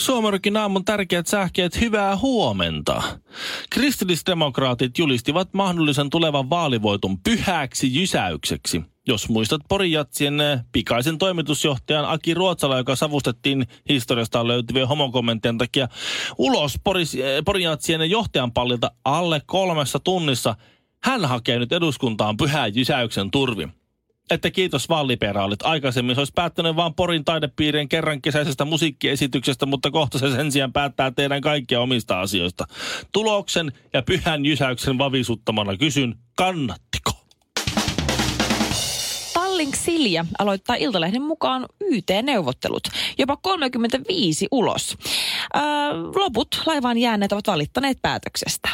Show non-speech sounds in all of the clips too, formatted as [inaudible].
Suomerokin aamun tärkeät sähkeet, hyvää huomenta. Kristillisdemokraatit julistivat mahdollisen tulevan vaalivoiton pyhäksi jysäykseksi. Jos muistat Porijatsien eh, pikaisen toimitusjohtajan Aki Ruotsala, joka savustettiin historiasta löytyvien homokommenttien takia ulos eh, Porijatsien johtajan pallilta alle kolmessa tunnissa, hän hakee nyt eduskuntaan pyhän jysäyksen turvi että kiitos vaan liberaalit. Aikaisemmin se olisi päättänyt vain Porin taidepiirien kerran kesäisestä musiikkiesityksestä, mutta kohta se sen sijaan päättää teidän kaikkia omista asioista. Tuloksen ja pyhän jysäyksen vavisuttamana kysyn, kannattiko? Tallink Silja aloittaa Iltalehden mukaan YT-neuvottelut, jopa 35 ulos. Öö, loput laivaan jääneet ovat valittaneet päätöksestä.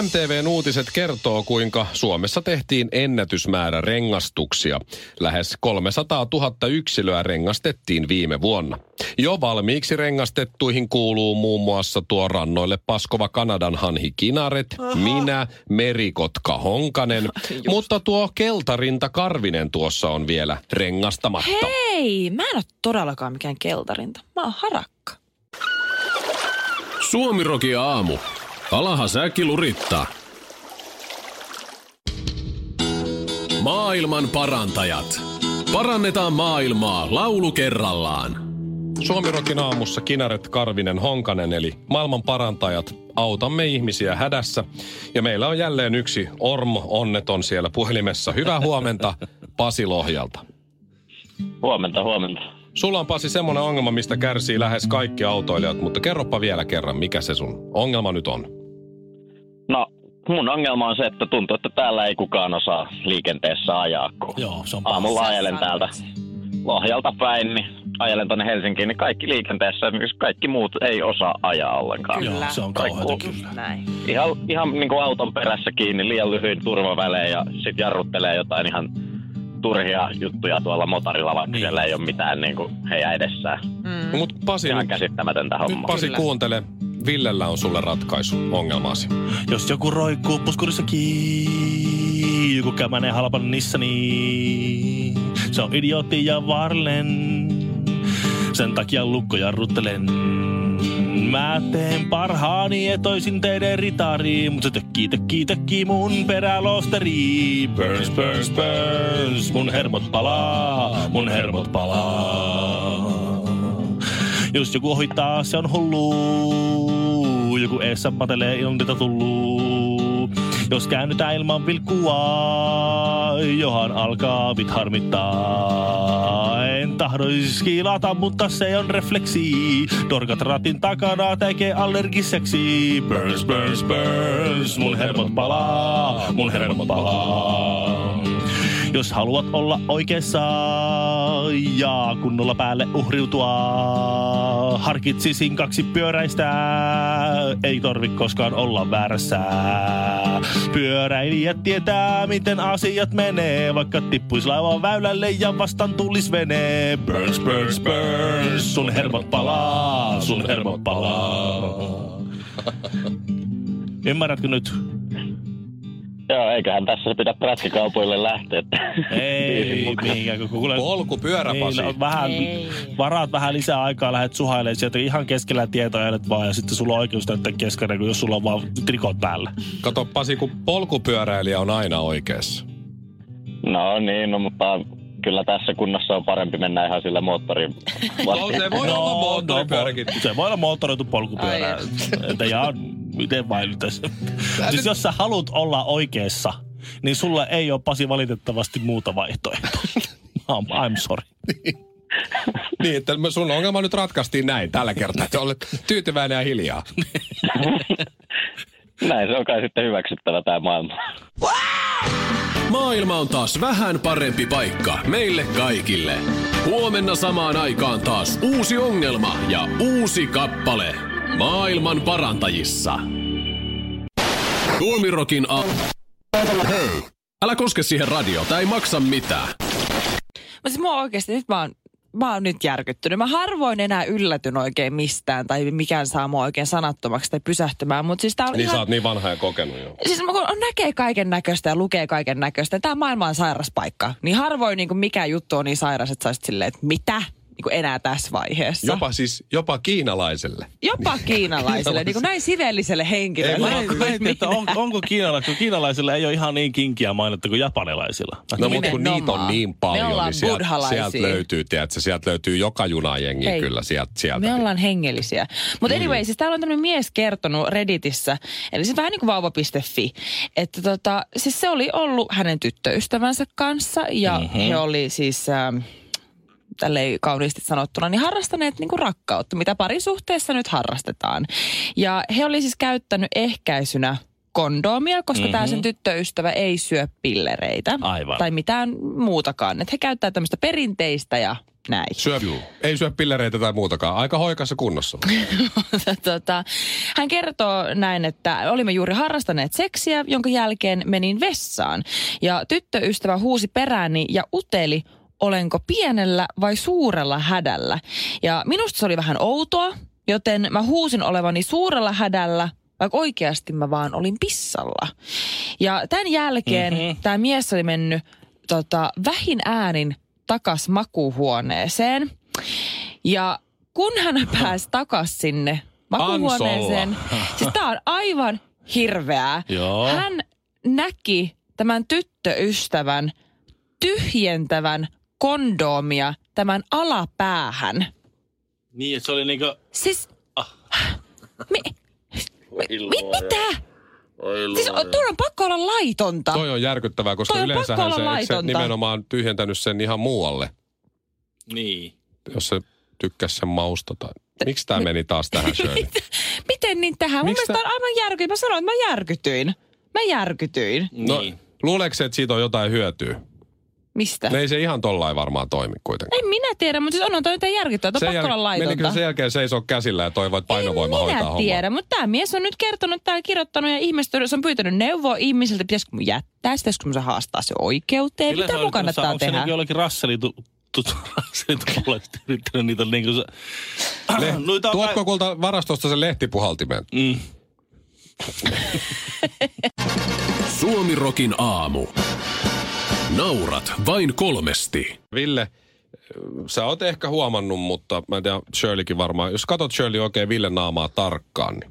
MTVn uutiset kertoo, kuinka Suomessa tehtiin ennätysmäärä rengastuksia. Lähes 300 000 yksilöä rengastettiin viime vuonna. Jo valmiiksi rengastettuihin kuuluu muun muassa tuo rannoille paskova Kanadan hanhi Kinaret, Aha. minä, merikotka Honkanen, [laughs] mutta tuo keltarinta Karvinen tuossa on vielä rengastamatta. Hei, mä en ole todellakaan mikään keltarinta. Mä oon harakka. Suomiroki aamu. Alaha säkki lurittaa. Maailman parantajat. Parannetaan maailmaa laulu kerrallaan. Suomirokin aamussa Kinaret Karvinen Honkanen eli maailman parantajat. Autamme ihmisiä hädässä. Ja meillä on jälleen yksi Ormo onneton siellä puhelimessa. Hyvää huomenta Pasi Lohjalta. Huomenta, huomenta. Sulla on Pasi semmoinen ongelma, mistä kärsii lähes kaikki autoilijat, mutta kerropa vielä kerran, mikä se sun ongelma nyt on? No, mun ongelma on se, että tuntuu, että täällä ei kukaan osaa liikenteessä ajaa. Kun Joo, se on aamulla ajelen täältä Lohjalta päin, niin ajelen tuonne Helsinkiin, niin kaikki liikenteessä, kaikki muut ei osaa ajaa ollenkaan. Kyllä. Joo, se on kauheata kyllä. Näin. Ihan, ihan niin kuin auton perässä kiinni, liian lyhyin turvavälein ja sitten jarruttelee jotain ihan turhia juttuja tuolla motorilla, vaikka niin. siellä ei ole mitään niin kuin heidän edessään. Mm. No, mut Pasi, Ihan käsittämätöntä hommaa. Nyt Pasi, kuuntele. Villellä on sulle ratkaisu ongelmaasi. Jos joku roikkuu puskurissa kiinni, joku kämänen halpan nissani, se on idiootti ja varlen. Sen takia lukkojarruttelen. Mä teen parhaani etoisin teidän ritariin, mutta se tökkii, tökkii, tökkii mun perälosteri. Burns, burns, burns, mun hermot palaa, mun hermot palaa. Jos joku ohittaa, se on hullu. Joku eessä matelee ilman tullu. Jos käännytään ilman vilkkua, johan alkaa vit harmittaa. En tahdoisi kilata, mutta se on refleksi. Dorkat ratin takana tekee allergiseksi. Burns, burns, burns, mun hermot palaa, mun hermot palaa. Jos haluat olla oikeassa ja kunnolla päälle uhriutua, harkitsisin kaksi pyöräistä, ei torvi koskaan olla väärässä. Pyöräilijät tietää, miten asiat menee, vaikka tippuis laivan väylälle ja vastaan tulis vene. Burns, burns, burns, sun hermot palaa, sun hermot palaa. [laughs] Ymmärrätkö nyt? Joo, eiköhän tässä pidä prätkäkaupoille lähteä. Ei, mihinkään. Kun kuule, Polkupyöräpasi. Niin, no, vähän, varaat vähän lisää aikaa, lähdet suhailemaan sieltä ihan keskellä tietoa vaan ja sitten sulla on oikeus täyttää keskainen, jos sulla on vaan trikot päällä. Kato Pasi, kun polkupyöräilijä on aina oikeassa. No niin, no mutta kyllä tässä kunnossa on parempi mennä ihan sillä moottorin. [laughs] no, se voi no, olla moottoripyöräkin. No, se voi olla moottoritu polkupyörä. [laughs] Että ja miten vain tässä. siis jos sä haluat olla oikeassa, niin sulla ei ole Pasi valitettavasti muuta vaihtoehtoa. [laughs] I'm sorry. niin, että sun ongelma nyt ratkaistiin näin tällä kertaa, että olet tyytyväinen ja hiljaa. näin se on kai sitten hyväksyttävä tämä maailma. Maailma on taas vähän parempi paikka meille kaikille. Huomenna samaan aikaan taas uusi ongelma ja uusi kappale. Maailman parantajissa. Tuomirokin a... Hei! Älä koske siihen radio, tai ei maksa mitään. Mutta siis mua oikeasti, nyt mä oon, mä oon nyt järkyttynyt. Mä harvoin enää yllätyn oikein mistään tai mikään saa mua oikein sanattomaksi tai pysähtymään. Mutta siis tää on Niin ihan... sä oot niin vanha ja kokenut jo. Siis kun on, näkee kaiken näköistä ja lukee kaiken näköistä. Tämä maailma on sairas paikka. Niin harvoin niin mikä juttu on niin sairas, että sä silleen, että mitä? Niin kuin enää tässä vaiheessa. Jopa siis, jopa kiinalaiselle. Jopa kiinalaiselle, niin kuin näin siveelliselle henkilölle. Mä Niin kuin mietin, että on, onko kiinalaisilla, kun kiinalaisilla ei ole ihan niin kinkiä mainetta kuin japanilaisilla. No mutta kun niitä on niin paljon, niin sieltä, sieltä löytyy, tiedätkö, sieltä löytyy joka junajengi Ei. kyllä sieltä. sieltä. Me ollaan hengellisiä. Mutta anyway, siis täällä on tämmöinen mies kertonut Redditissä, eli se vähän niin kuin vauva.fi, että tota, siis se oli ollut hänen tyttöystävänsä kanssa ja mm-hmm. he oli siis... Ähm, tälleen kauniisti sanottuna, niin harrastaneet niin kuin rakkautta, mitä parisuhteessa nyt harrastetaan. Ja he oli siis käyttänyt ehkäisynä kondoomia, koska mm-hmm. tämä sen tyttöystävä ei syö pillereitä. Aivan. Tai mitään muutakaan. Että he käyttää tämmöistä perinteistä ja näin. Syö, ei syö pillereitä tai muutakaan. Aika hoikassa kunnossa. [laughs] tota, hän kertoo näin, että olimme juuri harrastaneet seksiä, jonka jälkeen menin vessaan. Ja tyttöystävä huusi perääni ja uteli, olenko pienellä vai suurella hädällä. Ja minusta se oli vähän outoa, joten mä huusin olevani suurella hädällä, vaikka oikeasti mä vaan olin pissalla. Ja tämän jälkeen mm-hmm. tämä mies oli mennyt tota, vähin äänin takas makuuhuoneeseen. Ja kun hän pääsi takas sinne makuuhuoneeseen, [laughs] siis tää on aivan hirveää. Joo. Hän näki tämän tyttöystävän tyhjentävän kondoomia tämän alapäähän. Niin, että se oli niinku... Siis... Mi, mi, mi, mitä? Siis on, on pakko olla laitonta. Toi on järkyttävää, koska Toi on yleensä pakko se, eikö se laitonta. nimenomaan tyhjentänyt sen ihan muualle, Niin. jos se tykkäsi sen mausta. Tai... Miksi tämä meni taas tähän [laughs] Shirley? Miten niin tähän? Mun Miksi mielestä tää- on aivan järkytyin. Mä sanoin, että mä järkytyin. Mä järkytyin. No, niin. luuleeko se, että siitä on jotain hyötyä? Mistä? Ne ei se ihan tollain varmaan toimi kuitenkaan. En minä tiedä, mutta siis onhan toi jotain järkyttävää. Toi on pakko olla menikö laitonta. se sen jälkeen seisoo käsillä ja toivoo, että painovoima en hoitaa minä tiedä, mutta tämä mies on nyt kertonut täällä kirjoittanut ja se on pyytänyt neuvoa ihmisiltä, pitäisikö mun jättää, sitä, pitäisikö mun haastaa se oikeuteen, Kyllä mitä mun kannattaa Onko se tehdä. jollekin rasselitu, tu, rasselitu yrittänyt niitä niinku se... Le- [clears throat] Noita on Tuotko kai- kulta varastosta sen lehtipuhaltimen? Mm. Suomirokin aamu. Naurat vain kolmesti. Ville, sä oot ehkä huomannut, mutta mä en tiedä, Shirleykin varmaan. Jos katsot Shirley oikein Ville naamaa tarkkaan, niin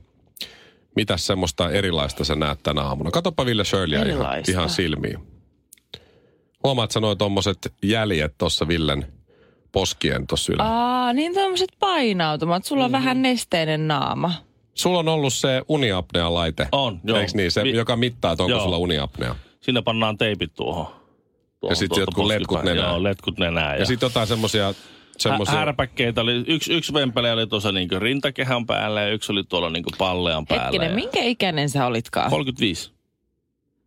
mitä semmoista erilaista sä näet tänä aamuna? Katoppa Ville Shirleyä ihan, ihan silmiin. Huomaat sä noin tommoset jäljet tuossa Villen poskien tuossa ylä. Aa, niin tommoset painautumat. Sulla on Mm-hmm. vähän nesteinen naama. Sulla on ollut se uniapnea-laite. On, joo. Eikö niin? Se, Vi- joka mittaa, että onko Joo. sulla uniapnea. Sinne pannaan teipit tuohon. Tuohon sit tuolta jotkut letkut nenään. Joo, letkut nenään. Ja sitten jotain semmosia... semmosia Hä- härpäkkeitä oli, yksi, yksi vempele oli tuossa niinku rintakehän päällä ja yksi oli tuolla niinku pallean päällä. Hetkinen, ja- minkä ikäinen sä olitkaan? 35.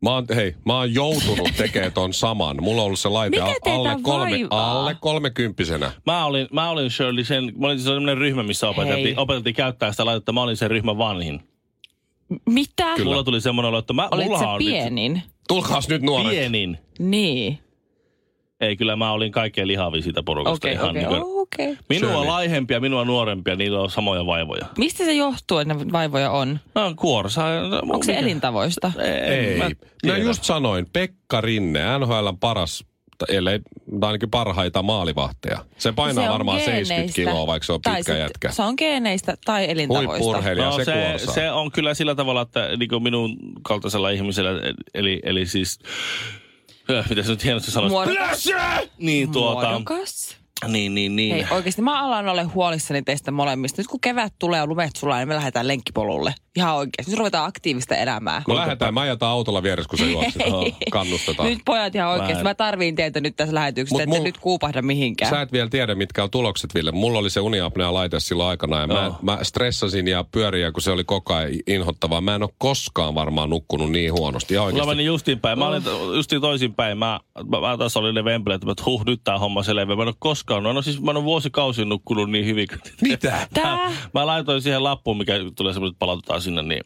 Mä oon, hei, mä oon joutunut tekemään ton saman. Mulla on ollut se laite Mikä alle, kolme, vaivaa? alle kolmekymppisenä. Mä olin, mä olin Shirley sen, mä olin sellainen ryhmä, missä opeteltiin, opeteltiin käyttää sitä laitetta. Mä olin sen ryhmän vanhin. Mitä? Kyllä. Mulla tuli semmoinen olo, että mä, Olit on pienin? Tulkaas nyt nyt nuoret. pienin. Niin. Ei, kyllä mä olin kaikkein lihavin siitä porukasta. Okei, ihan okei, niinku- okei. Minua Shirley. laihempia, minua nuorempia, niillä on samoja vaivoja. Mistä se johtuu, että ne vaivoja on? No, kuorsa. Onko se elintavoista? Ei. Mä Ei. Mä tiedä. just sanoin, Pekka Rinne, NHLn paras, ellei tai ainakin parhaita maalivahteja. Se painaa Se on varmaan 70 geeneistä. kiloa, vaikka se on Tai pitkä sit jätkä. Se on geeneistä tai elintavoista. No se, se, kuorsaa. se on kyllä sillä tavalla, että niin kuin minun kaltaisella ihmisellä, eli, eli siis, mitä se nyt hienosti? Muodokas. Niin tuota, Muodokas. niin, niin, niin. Hei, oikeasti mä alan olla huolissani teistä molemmista. Nyt kun kevät tulee ja lumet sulaa, niin me lähdetään lenkkipolulle. Ihan oikeasti. Nyt ruvetaan aktiivista elämää. Me lähdetään, mä ajetaan autolla vieressä, kun se juokset. [laughs] Kannustetaan. Nyt pojat ihan oikeasti. Mä Mä, tarviin teiltä nyt tässä lähetyksessä, ette mul- nyt kuupahda mihinkään. Sä et vielä tiedä, mitkä on tulokset, Ville. Mulla oli se uniapnea-laite silloin aikana ja mä, Joo. mä stressasin ja pyöriä, kun se oli koko ajan inhottavaa. Mä en ole koskaan varmaan nukkunut niin huonosti. Ihan Mulla oikeasti. meni justiin päin. Mä olin justiin toisinpäin. Mä, mä, mä taas olin ne vempeleet, että huh, nyt tää homma selvä. Mä en ole koskaan, no, no siis mä en ole vuosikausin nukkunut niin hyvin. Mitä? Tää? Mä laitoin siihen lappuun, mikä tulee semmoinen, että palautetaan sinne, niin,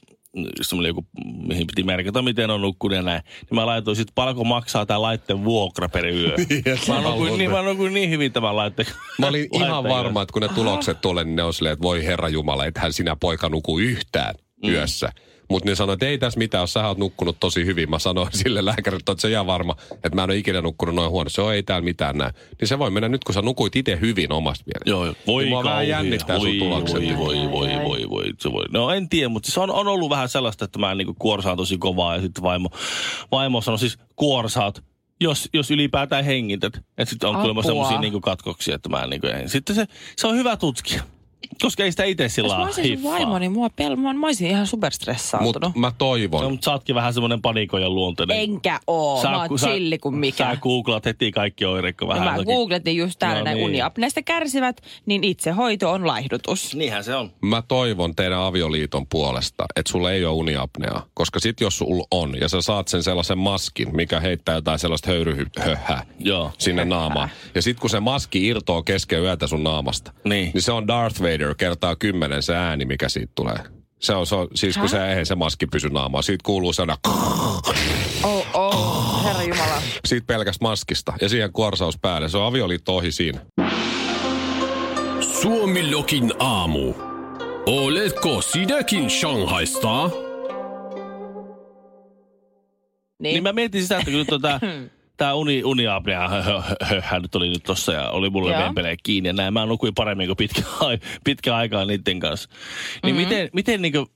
semmoinen joku, mihin piti merkata, miten on nukkunut ja näin. Niin mä laitoin sitten, paljonko maksaa tämä laitteen vuokra per yö. [laughs] mä, nukuin, niin, mä nukuin niin hyvin tämän laitteen. Mä olin [laughs] ihan laitteen varma, että kun ne tulokset tulee, niin ne on silleen, että voi herra Jumala, ethän sinä poika nuku yhtään Mm. yössä. Mutta ne sanoi, että ei tässä mitään, jos sä oot nukkunut tosi hyvin. Mä sanoin [laughs] sille lääkärille, että se ihan varma, että mä en ole ikinä nukkunut noin huonosti. Se on ei täällä mitään näin. Niin se voi mennä nyt, kun sä nukuit itse hyvin omasta mielestä. Joo, joo. Voi Niin vähän jännittää sun voi, tulokset. voi, voi, voi, voi, voi, se voi. No en tiedä, mutta siis on, on ollut vähän sellaista, että mä niinku kuorsaan tosi kovaa ja sitten vaimo, vaimo sanoi siis kuorsaat, jos, jos ylipäätään hengität. Että sitten on kuulemma semmoisia niinku katkoksia, että mä en niinku, en. Sitten se, se on hyvä tutkia. Koska ei sitä itse sillä Jos mä olisin sun hiffaa. vaimo, niin mua pel- mä, mä olisin ihan superstressaantunut. Mutta mä toivon. No, mutta sä ootkin vähän semmoinen panikojen luonteinen. Enkä oo. mä oon chilli kuin mikä. Sä googlat heti kaikki oireet, kun No vähän mä jotakin- googletin just täällä No näin niin. uniapneesta kärsivät, niin itsehoito on laihdutus. Niinhän se on. Mä toivon teidän avioliiton puolesta, että sulla ei ole uniapneaa. Koska sit jos sulla on, ja sä saat sen sellaisen maskin, mikä heittää jotain sellaista höyryhöhää Joo. sinne naamaan. Ja sit kun se maski irtoaa kesken yötä sun naamasta, Niin. niin se on Darth Vader kertaa kymmenen se ääni, mikä siitä tulee. Se on, se on siis kun se, eihän se maski pysy naamaan. Siitä kuuluu sellainen Oh, oh, herra Jumala. siitä pelkästä maskista. Ja siihen kuorsaus päälle. Se on avioliitto ohi siinä. Suomilokin aamu. Oletko sinäkin Shanghaista? Niin. Niin mä mietin sitä, että kun nyt [clears throat] tää uni, uniapnea hö, hö, hö, nyt oli nyt tossa ja oli mulle Joo. vempelee kiinni ja näin. Mä nukuin paremmin kuin pitkä, [laughs] pitkä aikaa niiden kanssa. Niin mm-hmm. miten, miten niinku,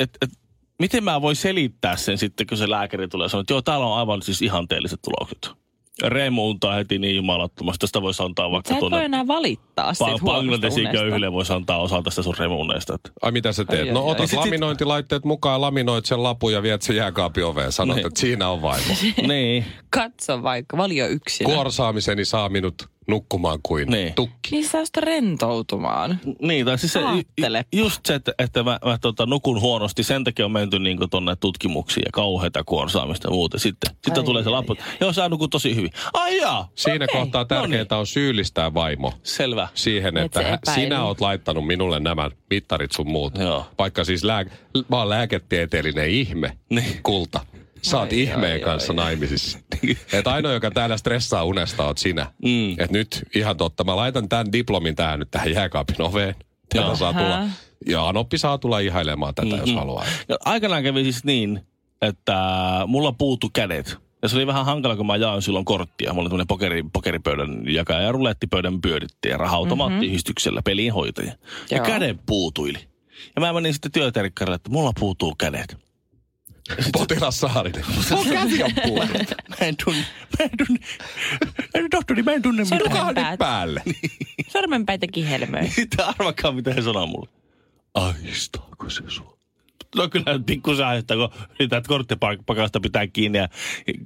et, et, miten mä voin selittää sen sitten, kun se lääkäri tulee ja sanoo, että joo, täällä on aivan siis ihanteelliset tulokset. Remuuntaa heti niin jumalattomasti. Tästä voisi antaa vaikka Sä et voi enää valittaa siitä pa- Bangladesin köyhille voisi antaa osa tästä sun remuuneesta. Että Ai mitä sä teet? Ai, no ai. otat Sit- sit- laminointilaitteet mukaan, laminoit sen lapun ja viet sen jääkaapin oveen. Sanot, Niin. että siinä on vaimo. [laughs] niin. Katso vaikka, valio yksinä. Kuorsaamiseni saa minut nukkumaan kuin Niin. tukki. Niin saa sitä rentoutumaan. Niin, tai siis se, ju- just se, että, että mä, mä tota, nukun huonosti, sen takia on menty niin tuonne tutkimuksiin ja kauheita kuorsaamista ja muuta. Sitten, sitten Ai, tulee se ai, lappu, joo sä nukut tosi hyvin. Ai jaa, Siinä Okei, kohtaa tärkeintä on syyllistää vaimo selvä. siihen, Et että hä- epäili. sinä oot laittanut minulle nämä mittarit sun muut. Joo. Vaikka siis lää- mä oon lääketieteellinen ihme, Niin. kulta. Sä oot Ai, ihmeen ai, kanssa ai. naimisissa. [laughs] että ainoa, joka täällä stressaa unesta, oot sinä. Mm. Että nyt ihan totta, mä laitan tämän diplomin tähän nyt tähän jääkaapin oveen. Tätä saa tulla. Ja Anoppi saa tulla ihailemaan tätä, jos Mhm. haluaa. Ja aikanaan kävi siis niin, että mulla puuttu kädet. Ja se oli vähän hankala, kun mä jaoin silloin korttia. Mulla oli tämmöinen pokeri, pokeripöydän jakaja ja rulettipöydän pyöritti ja raha-automaattiyhdistyksellä peliinhoitaja. Ja Joo. kädet puutuili. Ja mä menin sitten työterkkarille, että mulla puutuu kädet. Potilas Saarinen. Mun käsi on puhunut. Mä en tunne, mä en tunne, tohtori, mä en tunne mitään. Tukahan nyt Päät. päälle. Sormenpäitä kihelmöi. Sitten arvakaa, mitä he sanoo mulle. Aistaako se sua? No kyllä pikkusen aistaa, kun yrität korttipakasta pitää kiinni ja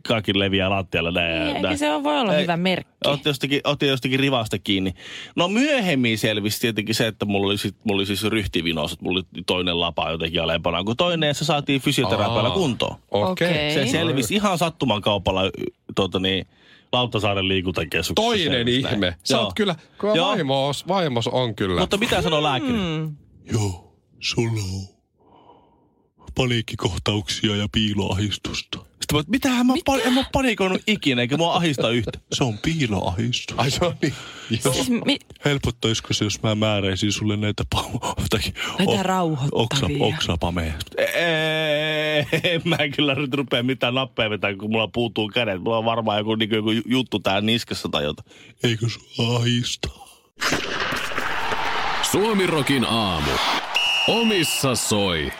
kaikki leviää lattialle näin. ja Eikä näin. se on- voi olla Ei, hyvä merkki. Otti jostakin, otti jostakin rivasta kiinni. No myöhemmin selvisi tietenkin se, että mulla oli, sit, mulla oli siis ryhtivinos, että mulla oli toinen lapa jotenkin alempana kuin toinen ja se saatiin fysioterapialla kuntoon. Okei. Okei. Se selvisi ihan sattuman kaupalla tuota niin, Lauttasaaren liikuntakeskuksessa. Toinen selvisi näin. ihme. Sä Joo. oot kyllä, kyllä vaimos, vaimos on kyllä. Mutta mitä sanoo lääkäri? Mm. Joo, sulla on paniikkikohtauksia ja piiloahistusta. Sitten mä, mitähän mä, Mitä? en mä panikoinut ikinä, eikä mua ahista yhtä. Se on piiloahistus. Ai se on niin. Siis, mi- Helpottaisiko se, jos mä määräisin sulle näitä pa- jotakin Näitä rauhoittavia. oksapameja? Ei, en mä kyllä nyt rupea mitään nappeja vetää, kun mulla puutuu kädet. Mulla on varmaan joku, niin joku juttu tää niskassa tai jotain. Eikö sua ahistaa? Suomirokin aamu. Omissa soi.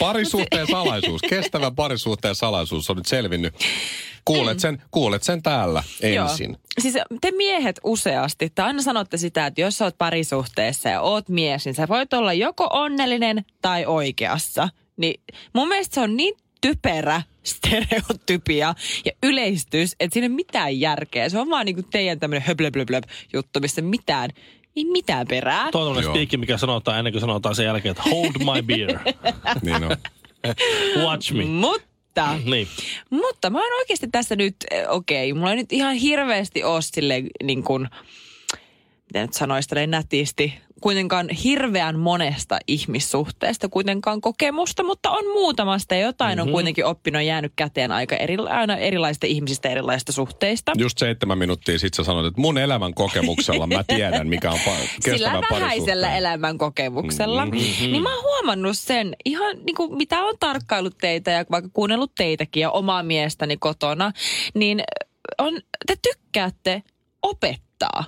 Parisuhteen salaisuus, kestävä parisuhteen salaisuus on nyt selvinnyt. Kuulet sen, kuulet sen täällä ensin. Joo. Siis te miehet useasti, te aina sanotte sitä, että jos sä oot parisuhteessa ja oot mies, niin sä voit olla joko onnellinen tai oikeassa. Niin mun mielestä se on niin typerä stereotypia ja yleistys, että siinä ei ole mitään järkeä. Se on vaan niinku teidän tämmöinen höblöblöblöb juttu, missä mitään, ei mitään perää. Tuo on spiikki, mikä sanotaan ennen kuin sanotaan sen jälkeen, että hold my beer, [laughs] Niin on. watch me. Mutta Niin. Mutta mä oon oikeasti tässä nyt, eh, okei, mulla ei nyt ihan hirveästi ole sille niin kuin, miten nyt sanoisi nätisti, kuitenkaan hirveän monesta ihmissuhteesta kuitenkaan kokemusta, mutta on muutamasta ja jotain mm-hmm. on kuitenkin oppinut jäänyt käteen aika eri, aina erilaisista ihmisistä erilaisista suhteista. Just seitsemän minuuttia sitten sä sanoit, että mun elämän kokemuksella mä tiedän, mikä on pa- Sillä vähäisellä elämän kokemuksella. Mm-hmm. Niin mä oon huomannut sen ihan niin kuin mitä on tarkkailut teitä ja vaikka kuunnellut teitäkin ja omaa miestäni kotona, niin on, te tykkäätte opettaa.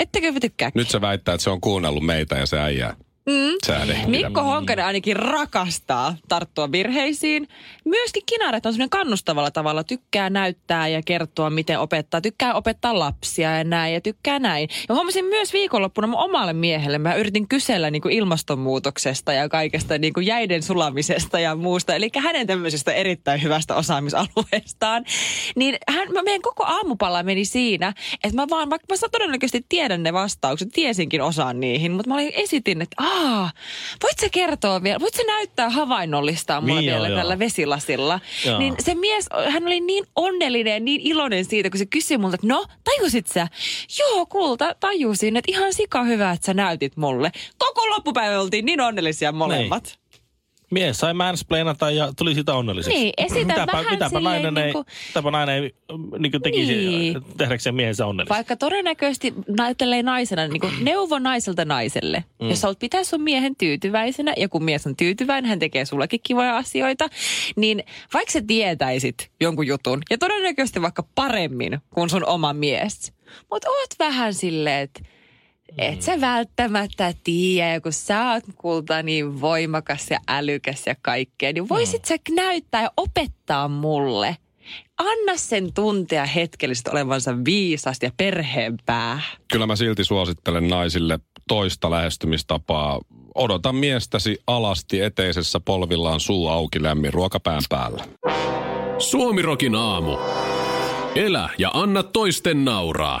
Ettekö te tykkää? Nyt sä väittää, että se on kuunnellut meitä ja se äijää. Mm. Mikko Honkanen ainakin rakastaa tarttua virheisiin. Myöskin Kinaret on sellainen kannustavalla tavalla. Tykkää näyttää ja kertoa, miten opettaa. Tykkää opettaa lapsia ja näin ja tykkää näin. Ja huomasin myös viikonloppuna mun omalle miehelle. Mä yritin kysellä niin kuin ilmastonmuutoksesta ja kaikesta niin kuin jäiden sulamisesta ja muusta. Eli hänen tämmöisestä erittäin hyvästä osaamisalueestaan. Niin hän, mä meidän koko aamupala meni siinä, että mä vaan, vaikka mä todennäköisesti tiedän ne vastaukset, tiesinkin osaan niihin, mutta mä olin esitin, että Aa, voit sä kertoa vielä, voit sä näyttää havainnollistaa mulle Niin, vielä joo, tällä vesilasilla. Joo. Niin se mies, hän oli niin onnellinen ja niin iloinen siitä, kun se kysyi multa, että no, tajusit sä? Joo, kulta, tajusin, että ihan sika hyvä, että sä näytit mulle. Koko loppupäivä oltiin niin onnellisia molemmat. Mies sai mansplainata ja tuli siitä onnelliseksi. Niin, esitä mitäpä, vähän mitäpä nainen, ei, niinku- mitäpä nainen ei niin kuin tekisi Niin. tehdäkseen miehensä onnelliseksi. Vaikka todennäköisesti näyttelee naisena, niin kuin neuvo naiselta naiselle. Mm. Jos haluat pitää sun miehen tyytyväisenä ja kun mies on tyytyväinen, hän tekee sullekin kivoja asioita, niin vaikka sä tietäisit jonkun jutun, ja todennäköisesti vaikka paremmin kuin sun oma mies, mutta oot vähän silleen, että et sä välttämättä tiedä, ja kun sä oot kulta niin voimakas ja älykäs ja kaikkea, niin voisit sä näyttää ja opettaa mulle. Anna sen tuntea hetkellisesti olevansa viisas ja perheen pää. Kyllä mä silti suosittelen naisille toista lähestymistapaa. Odota miestäsi alasti eteisessä polvillaan suu auki lämmin ruokapään päällä. Suomirokin aamu. Elä ja anna toisten nauraa.